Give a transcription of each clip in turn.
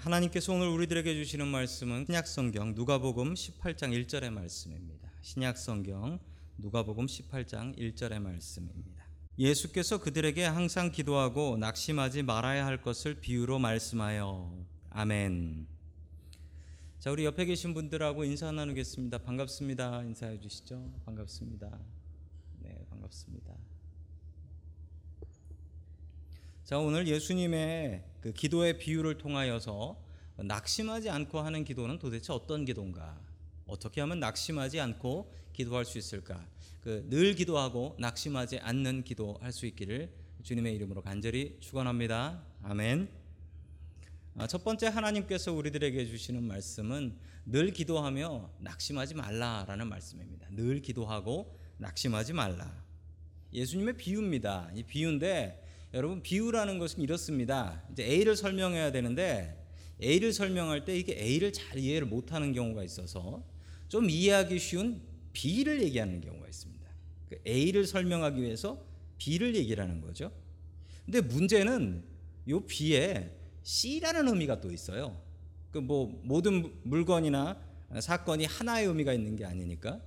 하나님께서 오늘 우리들에게 주시는 말씀은 신약성경 누가복음 18장 1절의 말씀입니다. 신약성경 누가복음 18장 1절의 말씀입니다. 예수께서 그들에게 항상 기도하고 낙심하지 말아야 할 것을 비유로 말씀하여 아멘. 자, 우리 옆에 계신 분들하고 인사 나누겠습니다. 반갑습니다. 인사해 주시죠. 반갑습니다. 네, 반갑습니다. 자, 오늘 예수님의 그 기도의 비유를 통하여서 낙심하지 않고 하는 기도는 도대체 어떤 기도인가? 어떻게 하면 낙심하지 않고 기도할 수 있을까? 그 늘 기도하고 낙심하지 않는 기도할 수 있기를 주님의 이름으로 간절히 축원합니다. 아멘. 아, 첫 번째 하나님께서 우리들에게 주시는 말씀은 늘 기도하며 낙심하지 말라라는 말씀입니다. 늘 기도하고 낙심하지 말라. 예수님의 비유입니다. 이 비유인데 여러분 비유라는 것은 이렇습니다. 이제 A를 설명해야 되는데 A를 설명할 때 이게 A를 잘 이해를 못하는 경우가 있어서 좀 이해하기 쉬운 B를 얘기하는 경우가 있습니다. 그 A를 설명하기 위해서 B를 얘기를 하는 거죠. 근데 문제는 요 B에 C라는 의미가 또 있어요. 그 뭐 모든 물건이나 사건이 하나의 의미가 있는 게 아니니까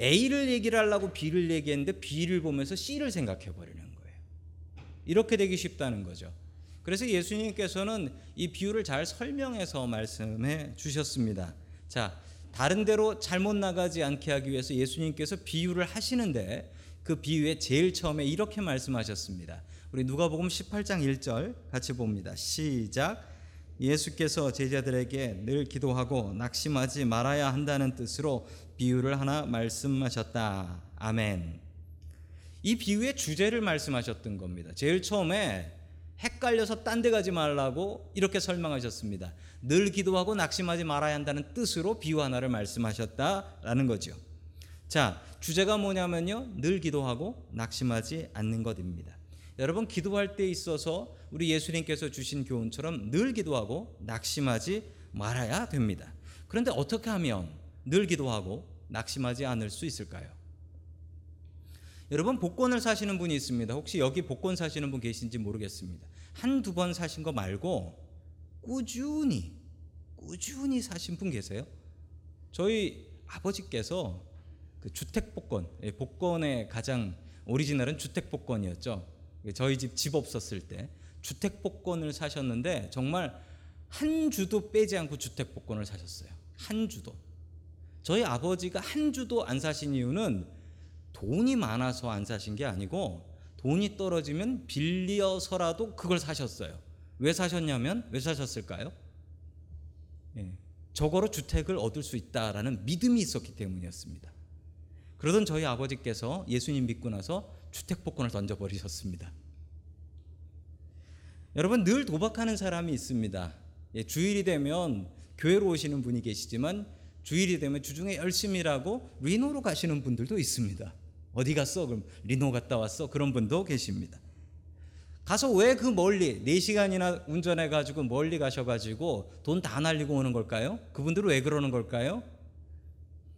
A를 얘기를 하려고 B를 얘기했는데 B를 보면서 C를 생각해 버리는. 이렇게 되기 쉽다는 거죠. 그래서 예수님께서는 이 비유를 잘 설명해서 말씀해 주셨습니다. 자, 다른 데로 잘못 나가지 않게 하기 위해서 예수님께서 비유를 하시는데 그 비유에 제일 처음에 이렇게 말씀하셨습니다. 우리 누가복음 18장 1절 같이 봅니다. 시작. 예수께서 제자들에게 늘 기도하고 낙심하지 말아야 한다는 뜻으로 비유를 하나 말씀하셨다. 아멘. 이 비유의 주제를 말씀하셨던 겁니다. 제일 처음에 헷갈려서 딴 데 가지 말라고 이렇게 설명하셨습니다. 늘 기도하고 낙심하지 말아야 한다는 뜻으로 비유 하나를 말씀하셨다라는 거죠. 자, 주제가 뭐냐면요. 늘 기도하고 낙심하지 않는 것입니다. 여러분 기도할 때 있어서 우리 예수님께서 주신 교훈처럼 늘 기도하고 낙심하지 말아야 됩니다. 그런데 어떻게 하면 늘 기도하고 낙심하지 않을 수 있을까요? 여러분 복권을 사시는 분이 있습니다. 혹시 여기 복권 사시는 분 계신지 모르겠습니다. 한두 번 사신 거 말고 꾸준히 꾸준히 사신 분 계세요? 저희 아버지께서 그 주택 복권, 예, 복권의 가장 오리지널은 주택 복권이었죠. 저희 집 집 없었을 때 주택 복권을 사셨는데 정말 한 주도 빼지 않고 주택 복권을 사셨어요. 한 주도. 저희 아버지가 한 주도 안 사신 이유는 돈이 많아서 안 사신 게 아니고 돈이 떨어지면 빌려서라도 그걸 사셨어요. 왜 사셨냐면 왜 사셨을까요? 예, 저거로 주택을 얻을 수 있다라는 믿음이 있었기 때문이었습니다. 그러던 저희 아버지께서 예수님 믿고 나서 주택 복권을 던져 버리셨습니다. 여러분 늘 도박하는 사람이 있습니다. 예, 주일이 되면 교회로 오시는 분이 계시지만 주일이 되면 주중에 열심히 일하고 리노로 가시는 분들도 있습니다. 어디 갔어? 그럼 리노 갔다 왔어? 그런 분도 계십니다. 가서 왜 그 멀리 4시간이나 운전해 가지고 멀리 가셔 가지고 돈 다 날리고 오는 걸까요? 그분들은 왜 그러는 걸까요?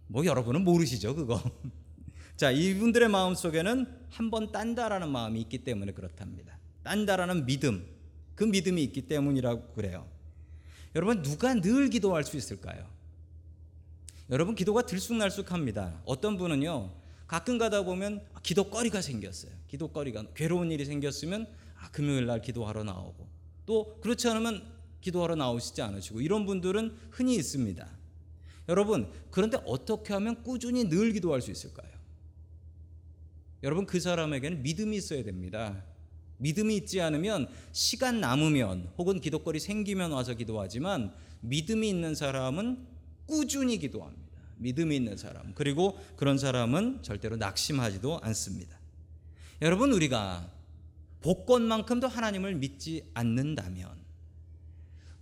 뭐 여러분은 모르시죠, 그거. 자, 이분들의 마음 속에는 한 번 딴다라는 마음이 있기 때문에 그렇답니다. 딴다라는 믿음, 그 믿음이 있기 때문이라고 그래요. 여러분, 누가 늘 기도할 수 있을까요? 여러분, 기도가 들쑥날쑥합니다. 어떤 분은요, 가끔 가다 보면 기도거리가 생겼어요. 기도거리가 괴로운 일이 생겼으면 아, 금요일 날 기도하러 나오고 또 그렇지 않으면 기도하러 나오시지 않으시고 이런 분들은 흔히 있습니다. 여러분 그런데 어떻게 하면 꾸준히 늘 기도할 수 있을까요? 여러분 그 사람에게는 믿음이 있어야 됩니다. 믿음이 있지 않으면 시간 남으면 혹은 기도거리 생기면 와서 기도하지만 믿음이 있는 사람은 꾸준히 기도합니다. 믿음이 있는 사람. 그리고 그런 사람은 절대로 낙심하지도 않습니다. 여러분, 우리가 복권만큼도 하나님을 믿지 않는다면,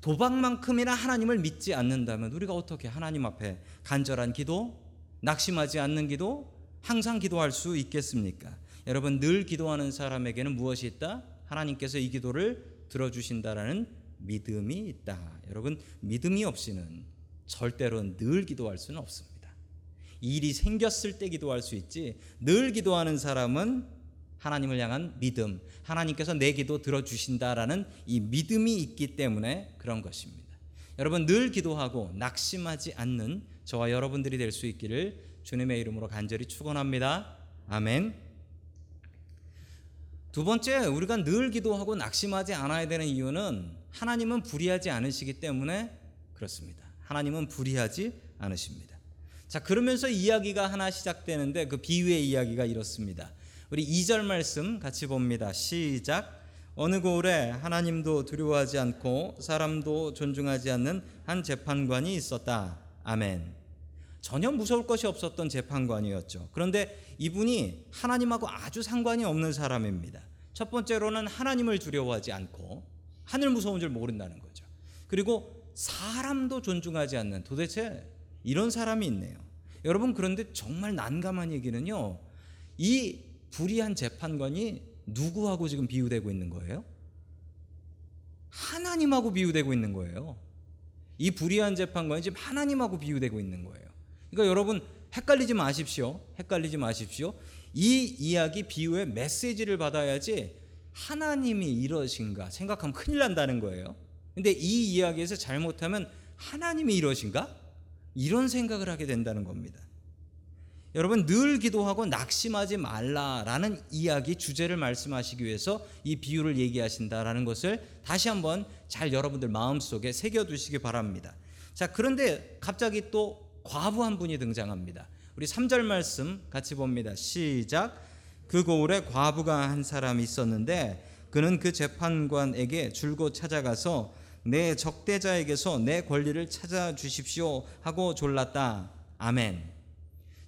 도박만큼이나 하나님을 믿지 않는다면, 우리가 어떻게 하나님 앞에 간절한 기도, 낙심하지 않는 기도, 항상 기도할 수 있겠습니까? 여러분, 늘 기도하는 사람에게는 무엇이 있다? 하나님께서 이 기도를 들어주신다라는 믿음이 있다. 여러분, 믿음이 없이는 절대로 늘 기도할 수는 없습니다. 일이 생겼을 때 기도할 수 있지 늘 기도하는 사람은 하나님을 향한 믿음, 하나님께서 내 기도 들어주신다라는 이 믿음이 있기 때문에 그런 것입니다. 여러분 늘 기도하고 낙심하지 않는 저와 여러분들이 될 수 있기를 주님의 이름으로 간절히 축원합니다. 아멘. 두 번째, 우리가 늘 기도하고 낙심하지 않아야 되는 이유는 하나님은 불의하지 않으시기 때문에 그렇습니다. 하나님은 불의하지 않으십니다. 자, 그러면서 이야기가 하나 시작되는데 그 비유의 이야기가 이렇습니다. 우리 2절 말씀 같이 봅니다. 시작. 어느 고을에 하나님도 두려워하지 않고 사람도 존중하지 않는 한 재판관이 있었다. 아멘. 전혀 무서울 것이 없었던 재판관이었죠. 그런데 이분이 하나님하고 아주 상관이 없는 사람입니다. 첫 번째로는 하나님을 두려워하지 않고 하늘 무서운 줄 모른다는 거죠. 그리고 사람도 존중하지 않는 도대체 이런 사람이 있네요. 여러분 그런데 정말 난감한 얘기는요. 이 불의한 재판관이 누구하고 지금 비유되고 있는 거예요? 하나님하고 비유되고 있는 거예요. 이 불의한 재판관이 지금 하나님하고 비유되고 있는 거예요. 그러니까 여러분 헷갈리지 마십시오. 헷갈리지 마십시오. 이 이야기 비유의 메시지를 받아야지 하나님이 이러신가 생각하면 큰일 난다는 거예요. 근데 이 이야기에서 잘못하면 하나님이 이러신가? 이런 생각을 하게 된다는 겁니다. 여러분 늘 기도하고 낙심하지 말라라는 이야기 주제를 말씀하시기 위해서 이 비유를 얘기하신다라는 것을 다시 한번 잘 여러분들 마음속에 새겨 두시기 바랍니다. 자, 그런데 갑자기 또 과부 한 분이 등장합니다. 우리 3절 말씀 같이 봅니다. 시작. 그 고을에 과부가 한 사람이 있었는데 그는 그 재판관에게 줄곧 찾아가서 내 적대자에게서 내 권리를 찾아 주십시오 하고 졸랐다. 아멘.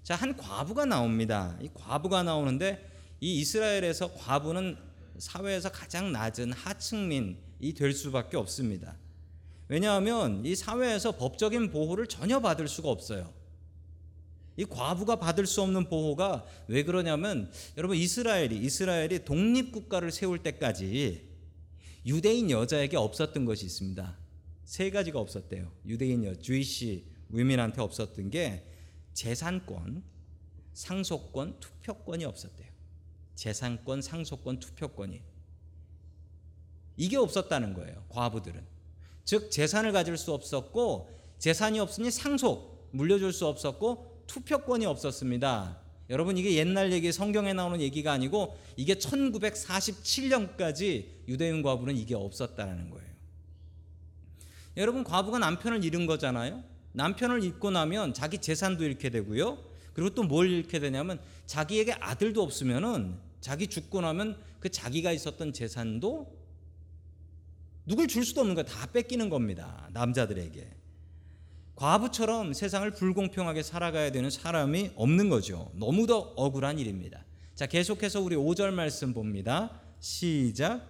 자, 한 과부가 나옵니다. 이 과부가 나오는데 이 이스라엘에서 과부는 사회에서 가장 낮은 하층민이 될 수밖에 없습니다. 왜냐하면 이 사회에서 법적인 보호를 전혀 받을 수가 없어요. 이 과부가 받을 수 없는 보호가 왜 그러냐면 여러분 이스라엘이 이스라엘이 독립 국가를 세울 때까지 유대인 여자에게 없었던 것이 있습니다. 세 가지가 없었대요. 유대인 여 주이시 위민한테 없었던 게 재산권, 상속권, 투표권이 없었대요. 재산권, 상속권, 투표권이 이게 없었다는 거예요. 과부들은 즉 재산을 가질 수 없었고 재산이 없으니 상속 물려줄 수 없었고 투표권이 없었습니다. 여러분 이게 옛날 얘기 성경에 나오는 얘기가 아니고 이게 1947년까지 유대인 과부는 이게 없었다는 거예요. 여러분 과부가 남편을 잃은 거잖아요. 남편을 잃고 나면 자기 재산도 잃게 되고요. 그리고 또 뭘 잃게 되냐면 자기에게 아들도 없으면은 자기 죽고 나면 그 자기가 있었던 재산도 누굴 줄 수도 없는 거야. 다 뺏기는 겁니다. 남자들에게. 과부처럼 세상을 불공평하게 살아가야 되는 사람이 없는 거죠. 너무도 억울한 일입니다. 자, 계속해서 우리 5절 말씀 봅니다. 시작.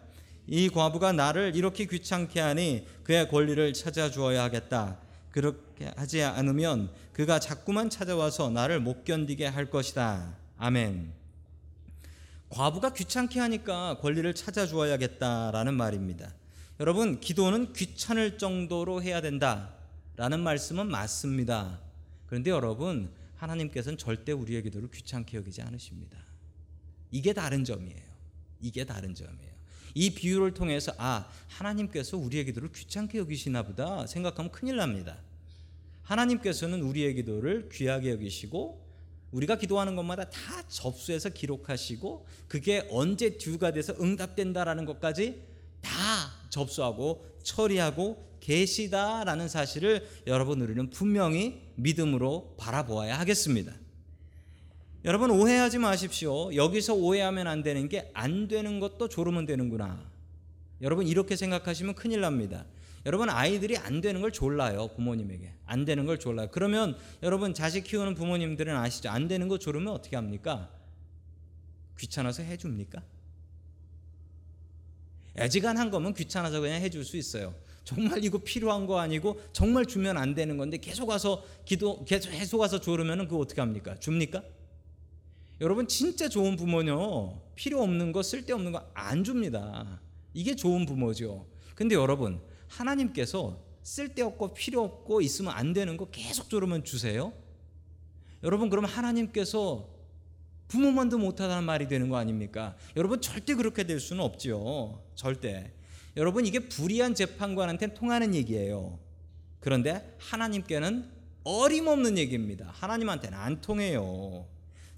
이 과부가 나를 이렇게 귀찮게 하니 그의 권리를 찾아 주어야 하겠다. 그렇게 하지 않으면 그가 자꾸만 찾아와서 나를 못 견디게 할 것이다. 아멘. 과부가 귀찮게 하니까 권리를 찾아 주어야겠다라는 말입니다. 여러분, 기도는 귀찮을 정도로 해야 된다 라는 말씀은 맞습니다. 그런데 여러분, 하나님께서는 절대 우리의 기도를 귀찮게 여기지 않으십니다. 이게 다른 점이에요. 이게 다른 점이에요. 이 비유를 통해서 아 하나님께서 우리의 기도를 귀찮게 여기시나 보다 생각하면 큰일 납니다. 하나님께서는 우리의 기도를 귀하게 여기시고 우리가 기도하는 것마다 다 접수해서 기록하시고 그게 언제 듀가 돼서 응답된다라는 것까지 다 접수하고 처리하고 계시다라는 사실을 여러분 우리는 분명히 믿음으로 바라보아야 하겠습니다. 여러분 오해하지 마십시오. 여기서 오해하면 안 되는 게 안 되는 것도 졸으면 되는구나. 여러분 이렇게 생각하시면 큰일 납니다. 여러분 아이들이 안 되는 걸 졸라요 부모님에게 안 되는 걸 졸라요. 그러면 여러분 자식 키우는 부모님들은 아시죠? 안 되는 거 졸으면 어떻게 합니까? 귀찮아서 해줍니까? 애지간한 거면 귀찮아서 그냥 해줄 수 있어요. 정말 이거 필요한 거 아니고 정말 주면 안 되는 건데 계속 와서 기도 계속 와서 졸으면 그거 어떻게 합니까? 줍니까? 여러분 진짜 좋은 부모는요 필요 없는 거 쓸데없는 거 안 줍니다. 이게 좋은 부모죠. 근데 여러분 하나님께서 쓸데없고 필요 없고 있으면 안 되는 거 계속 저러면 주세요. 여러분 그러면 하나님께서 부모만도 못하다는 말이 되는 거 아닙니까? 여러분 절대 그렇게 될 수는 없죠. 절대. 여러분 이게 불의한 재판관한테 통하는 얘기예요. 그런데 하나님께는 어림없는 얘기입니다. 하나님한테는 안 통해요.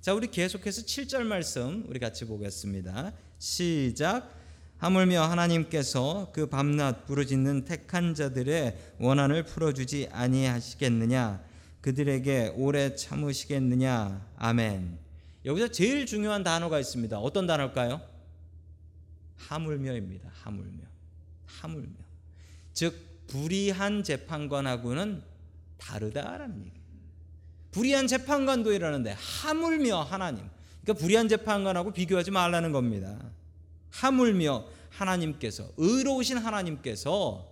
자, 우리 계속해서 7절 말씀 우리 같이 보겠습니다. 시작. 하물며 하나님께서 그 밤낮 부르짖는 택한 자들의 원한을 풀어주지 아니하시겠느냐? 그들에게 오래 참으시겠느냐? 아멘. 여기서 제일 중요한 단어가 있습니다. 어떤 단어일까요? 하물며입니다. 하물며. 하물며. 즉 불의한 재판관하고는 다르다라는 얘기. 불의한 재판관도 이러는데 하물며 하나님. 그러니까 불의한 재판관하고 비교하지 말라는 겁니다. 하물며 하나님께서 의로우신 하나님께서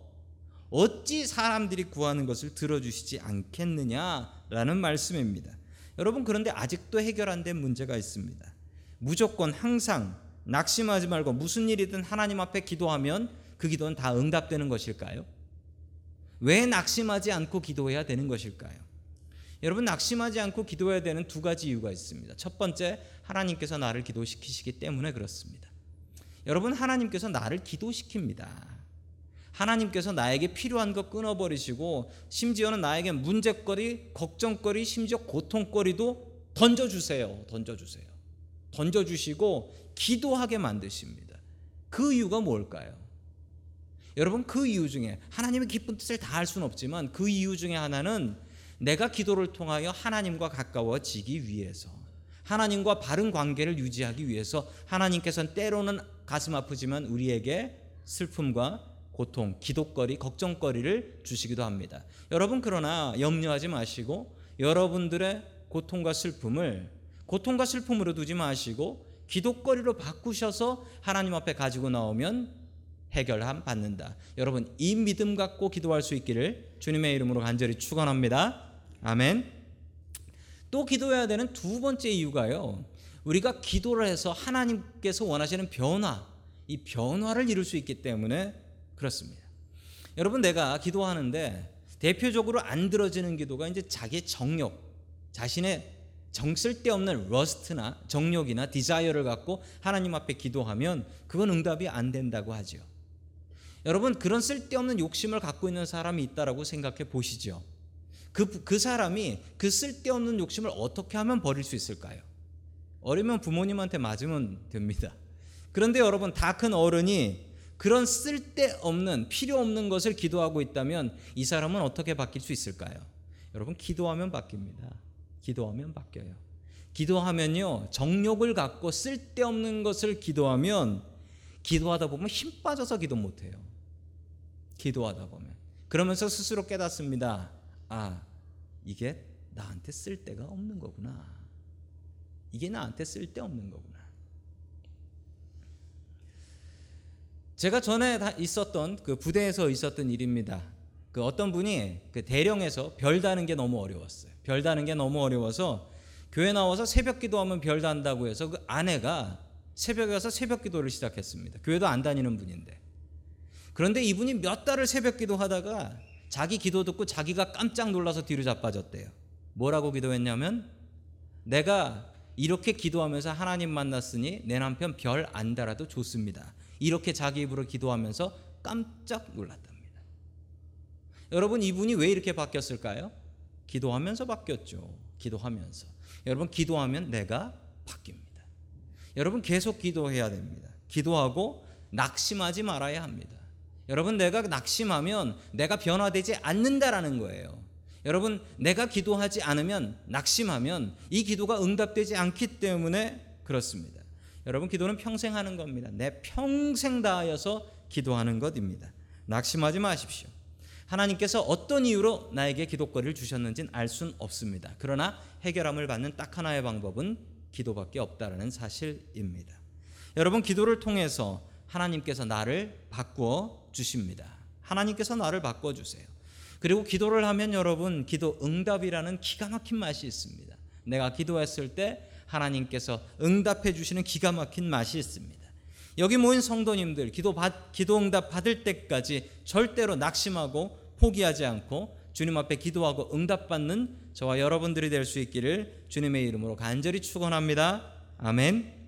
어찌 사람들이 구하는 것을 들어주시지 않겠느냐라는 말씀입니다. 여러분 그런데 아직도 해결 안 된 문제가 있습니다. 무조건 항상 낙심하지 말고 무슨 일이든 하나님 앞에 기도하면 그 기도는 다 응답되는 것일까요? 왜 낙심하지 않고 기도해야 되는 것일까요? 여러분 낙심하지 않고 기도해야 되는 두 가지 이유가 있습니다. 첫 번째 하나님께서 나를 기도시키시기 때문에 그렇습니다. 여러분 하나님께서 나를 기도시킵니다. 하나님께서 나에게 필요한 거 끊어버리시고 심지어는 나에게 문제거리, 걱정거리, 심지어 고통거리도 던져주세요. 던져주세요. 던져주시고 기도하게 만드십니다. 그 이유가 뭘까요? 여러분 그 이유 중에 하나님의 기쁜 뜻을 다 할 수는 없지만 그 이유 중에 하나는 내가 기도를 통하여 하나님과 가까워지기 위해서 하나님과 바른 관계를 유지하기 위해서 하나님께서는 때로는 가슴 아프지만 우리에게 슬픔과 고통, 기도거리, 걱정거리를 주시기도 합니다. 여러분 그러나 염려하지 마시고 여러분들의 고통과 슬픔을 고통과 슬픔으로 두지 마시고 기도거리로 바꾸셔서 하나님 앞에 가지고 나오면 해결함 받는다. 여러분 이 믿음 갖고 기도할 수 있기를 주님의 이름으로 간절히 축원합니다. 아멘. 또 기도해야 되는 두 번째 이유가요. 우리가 기도를 해서 하나님께서 원하시는 변화, 이 변화를 이룰 수 있기 때문에 그렇습니다. 여러분 내가 기도하는데 대표적으로 안 들어지는 기도가 이제 자기의 정욕, 자신의 정 쓸데없는 lust나 정욕이나 desire를 갖고 하나님 앞에 기도하면 그건 응답이 안 된다고 하죠. 여러분 그런 쓸데없는 욕심을 갖고 있는 사람이 있다라고 생각해 보시죠. 그, 그 사람이 그 쓸데없는 욕심을 어떻게 하면 버릴 수 있을까요? 어리면 부모님한테 맞으면 됩니다. 그런데 여러분 다 큰 어른이 그런 쓸데없는 필요 없는 것을 기도하고 있다면 이 사람은 어떻게 바뀔 수 있을까요? 여러분 기도하면 바뀝니다. 기도하면 바뀌어요. 기도하면요 정욕을 갖고 쓸데없는 것을 기도하면 기도하다 보면 힘 빠져서 기도 못해요. 기도하다 보면 그러면서 스스로 깨닫습니다. 아 이게 나한테 쓸데가 없는 거구나. 이게 나한테 쓸데 없는 거구나. 제가 전에 있었던 그 부대에서 있었던 일입니다. 그 어떤 분이 그 대령에서 별 다는 게 너무 어려웠어요. 별 다는 게 너무 어려워서 교회 나와서 새벽 기도하면 별 단다고 해서 그 아내가 새벽에 가서 새벽 기도를 시작했습니다. 교회도 안 다니는 분인데. 그런데 이분이 몇 달을 새벽 기도하다가 자기 기도 듣고 자기가 깜짝 놀라서 뒤로 자빠졌대요. 뭐라고 기도했냐면 내가 이렇게 기도하면서 하나님 만났으니 내 남편 별 안 달아도 좋습니다. 이렇게 자기 입으로 기도하면서 깜짝 놀랐답니다. 여러분 이분이 왜 이렇게 바뀌었을까요? 기도하면서 바뀌었죠. 기도하면서. 여러분 기도하면 내가 바뀝니다. 여러분 계속 기도해야 됩니다. 기도하고 낙심하지 말아야 합니다. 여러분 내가 낙심하면 내가 변화되지 않는다라는 거예요. 여러분 내가 기도하지 않으면 낙심하면 이 기도가 응답되지 않기 때문에 그렇습니다. 여러분 기도는 평생 하는 겁니다. 내 평생 다하여서 기도하는 것입니다. 낙심하지 마십시오. 하나님께서 어떤 이유로 나에게 기도거리를 주셨는지는 알 수는 없습니다. 그러나 해결함을 받는 딱 하나의 방법은 기도밖에 없다라는 사실입니다. 여러분 기도를 통해서 하나님께서 나를 바꾸어 주십니다. 하나님께서 나를 바꿔 주세요. 그리고 기도를 하면 여러분 기도 응답이라는 기가 막힌 맛이 있습니다. 내가 기도했을 때 하나님께서 응답해 주시는 기가 막힌 맛이 있습니다. 여기 모인 성도님들 기도 받 기도 응답 받을 때까지 절대로 낙심하고 포기하지 않고 주님 앞에 기도하고 응답받는 저와 여러분들이 될 수 있기를 주님의 이름으로 간절히 축원합니다. 아멘.